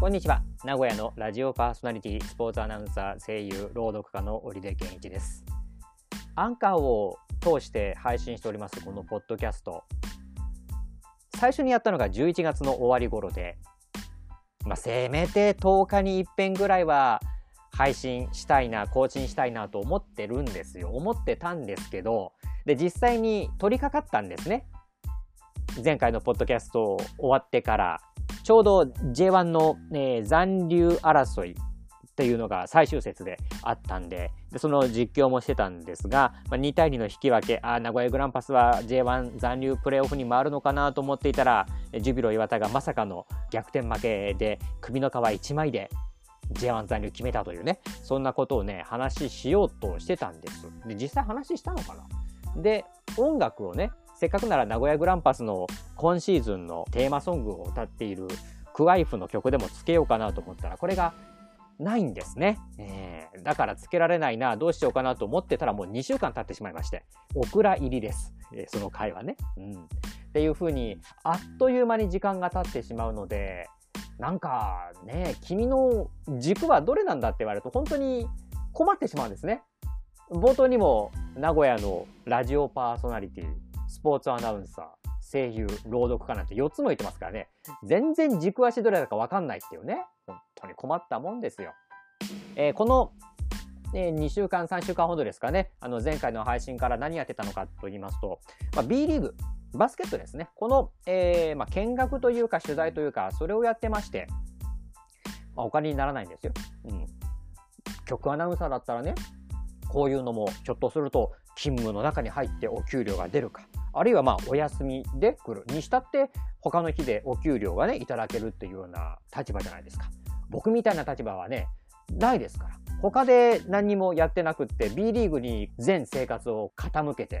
こんにちは。名古屋のラジオパーソナリティ、スポーツアナウンサー、声優、朗読家の織出健一です。アンカーを通して配信しております、このポッドキャスト。最初にやったのが11月の終わり頃で、まあ、せめて10日に一遍ぐらいは配信したいな、更新したいなと思ってるんですよ。思ってたんですけど、で、実際に取り掛かったんですね。前回のポッドキャスト終わってから、ちょうど J1 の、えー、残留争いっていうのが最終節であったんで、でその実況もしてたんですが、まあ、2対2の引き分け、あ名古屋グランパスは J1 残留プレーオフに回るのかなと思っていたら、ジュビロ磐田がまさかの逆転負けで、首の皮1枚で J1 残留決めたというね、そんなことをね、話しようとしてたんです。で、実際話したのかなで、音楽をね、せっかくなら名古屋グランパスの今シーズンのテーマソングを歌っているクワイフの曲でもつけようかなと思ったら、これがないんですね。えー、だからつけられないな、どうしようかなと思ってたらもう2週間経ってしまいまして、オクラ入りです。えー、その回はね。うん。っていう風に、あっという間に時間が経ってしまうので、なんかね、君の軸はどれなんだって言われると本当に困ってしまうんですね。冒頭にも名古屋のラジオパーソナリティスポーツアナウンサー、声優、朗読家なんて4つも言ってますからね、全然軸足どれだかわかんないっていうね、本当に困ったもんですよ。えー、この、えー、2週間、3週間ほどですかね、あの前回の配信から何やってたのかと言いますと、まあ、B リーグ、バスケットですね。この、えー、まあ、見学というか取材というか、それをやってまして、まあ、お金にならないんですよ。うん。局アナウンサーだったらね、こういうのもひょっとすると勤務の中に入ってお給料が出るか、あるいはまあお休みで来るにしたって他の日でお給料がねいただけるっていうような立場じゃないですか僕みたいな立場はねないですから他で何もやってなくって B リーグに全生活を傾けて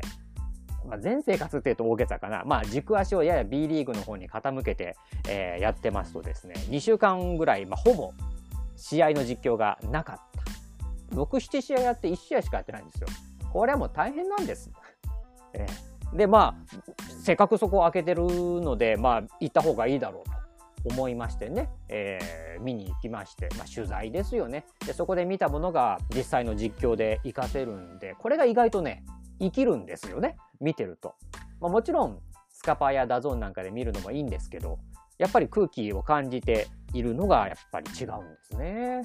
まあ、全生活って言うと大げさかな。まあ、軸足をやや B リーグの方に傾けて、えー、やってますとですね、2週間ぐらい、まあ、ほぼ試合の実況がなかった。6、7試合やって1試合しかやってないんですよ。これはもう大変なんです。えーで、まあ、せっかくそこを開けてるので、まあ、行った方がいいだろうと思いましてね、えー、見に行きまして、まあ、取材ですよね。で、そこで見たものが実際の実況で活かせるんで、これが意外とね、生きるんですよね。見てると。まあ、もちろん、スカパーや DAZNなんかで見るのもいいんですけど、やっぱり空気を感じているのがやっぱり違うんですね。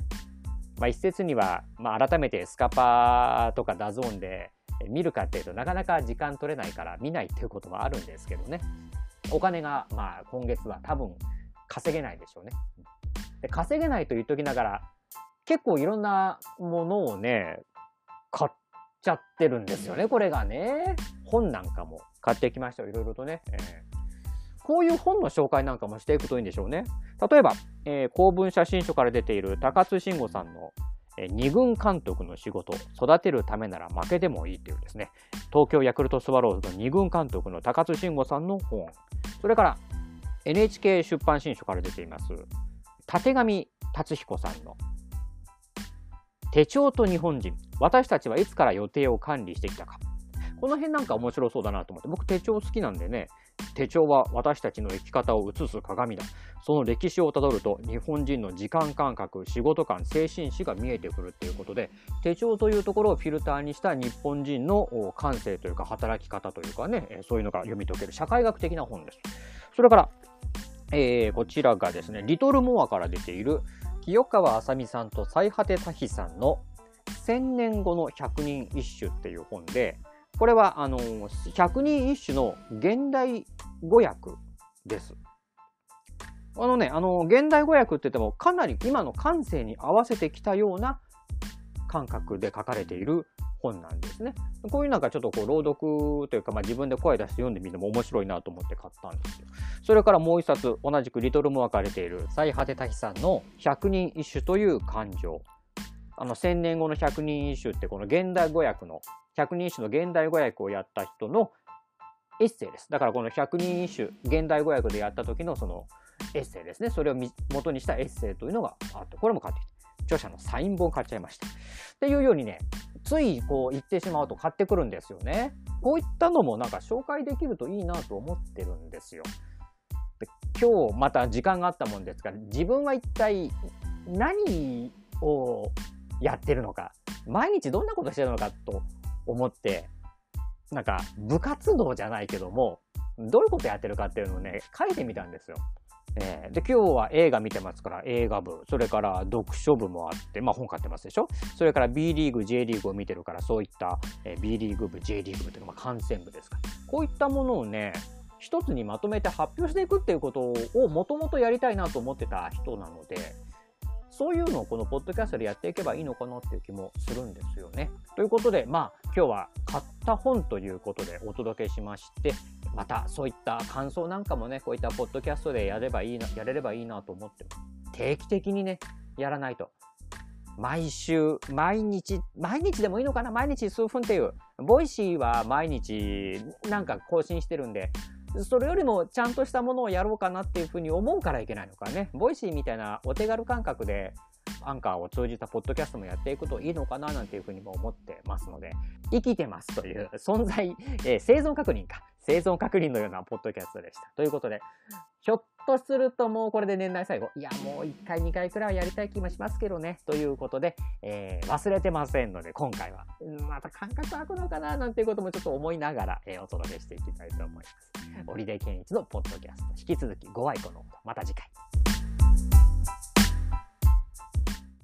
まあ、一説には、まあ、改めてスカパーとか DAZNで見るかっていうとなかなか時間取れないから見ないっていうこともあるんですけどね。お金がまあ今月は多分稼げないでしょうね。で稼げないと言っときながら結構いろんなものをね買っちゃってるんですよねこれがね。本なんかも。買ってきましたいろいろとね、えー、こういう本の紹介なんかもしていくといいんでしょうね。例えば、えー、公文写真書から出ている高津慎吾さんの二軍監督の仕事、育てるためなら負けでもいいというですね、東京ヤクルトスワローズの二軍監督の高津慎吾さんの本、それから NHK 出版新書から出ています、立上達彦さんの。手帳と日本人、私たちはいつから予定を管理してきたか。この辺なんか面白そうだなと思って、僕手帳好きなんでね、手帳は私たちの生き方を映す鏡だ。その歴史をたどると日本人の時間感覚、仕事観、精神史が見えてくるっていうことで、手帳というところをフィルターにした日本人の感性というか働き方というかね、そういうのが読み解ける社会学的な本です。それから、えー、こちらがですね、リトルモアから出ている清川あさみさんと最果て多比さんの千年後の百人一首っていう本で、これはあの百人一首の現代語訳です。あのね、あの現代語訳って言ってもかなり今の感性に合わせてきたような感覚で書かれている本なんですね。こういうなんかちょっとこう朗読というか、まあ、自分で声出して読んでみるのも面白いなと思って買ったんですよ。それからもう一冊、同じくリトルモアから出ている最果て多比さんの百人一首という感情。あの千年後の百人一首ってこの現代語訳の百人一首の現代語訳をやった人のエッセイです。だからこの百人一首、現代語訳でやった時のそのエッセイですね。それを元にしたエッセイというのがあって、これも買ってきて、著者のサイン本買っちゃいました。っていうようにね、ついこう言ってしまうと買ってくるんですよね。こういったのもなんか紹介できるといいなと思ってるんですよ。今日また時間があったもんですから自分は一体何をやってるのか毎日どんなことしてるのかと思ってなんか部活動じゃないけどもどういうことやってるかっていうのをね書いてみたんですよ。えー、で今日は映画見てますから映画部それから読書部もあってまあ本買ってますでしょ？それから B リーグ J リーグを見てるからそういった、えー、B リーグ部 J リーグ部というのは観戦部ですかこういったものをね一つにまとめて発表していくっていうことをもともとやりたいなと思ってた人なのでそういうのをこのポッドキャストでやっていけばいいのかなっていう気もするんですよね。ということで、まあ今日は買った本ということでお届けしまして、またそういった感想なんかもね、こういったポッドキャストでやればいいな、やれればいいなと思って定期的にね、やらないと。毎週、毎日、毎日でもいいのかな？毎日数分っていう。ボイシーは毎日なんか更新してるんで、それよりもちゃんとしたものをやろうかなっていうふうに思うからいけないのかね。 Voicyみたいなお手軽感覚でアンカーを通じたポッドキャストもやっていくといいのかななんていうふうにも思ってますので、生きてますという存在、えー、生存確認か。生存確認のようなポッドキャストでした。ということで、ひょっとするともうこれで年内最後、いやもう1回2回くらいはやりたい気もしますけどね、ということで、えー、忘れてませんので、今回は、また感覚空くのかななんていうこともちょっと思いながら、えー、お届けしていきたいと思います。オリデイケンイチのポッドキャスト、引き続きご愛顧のまた次回。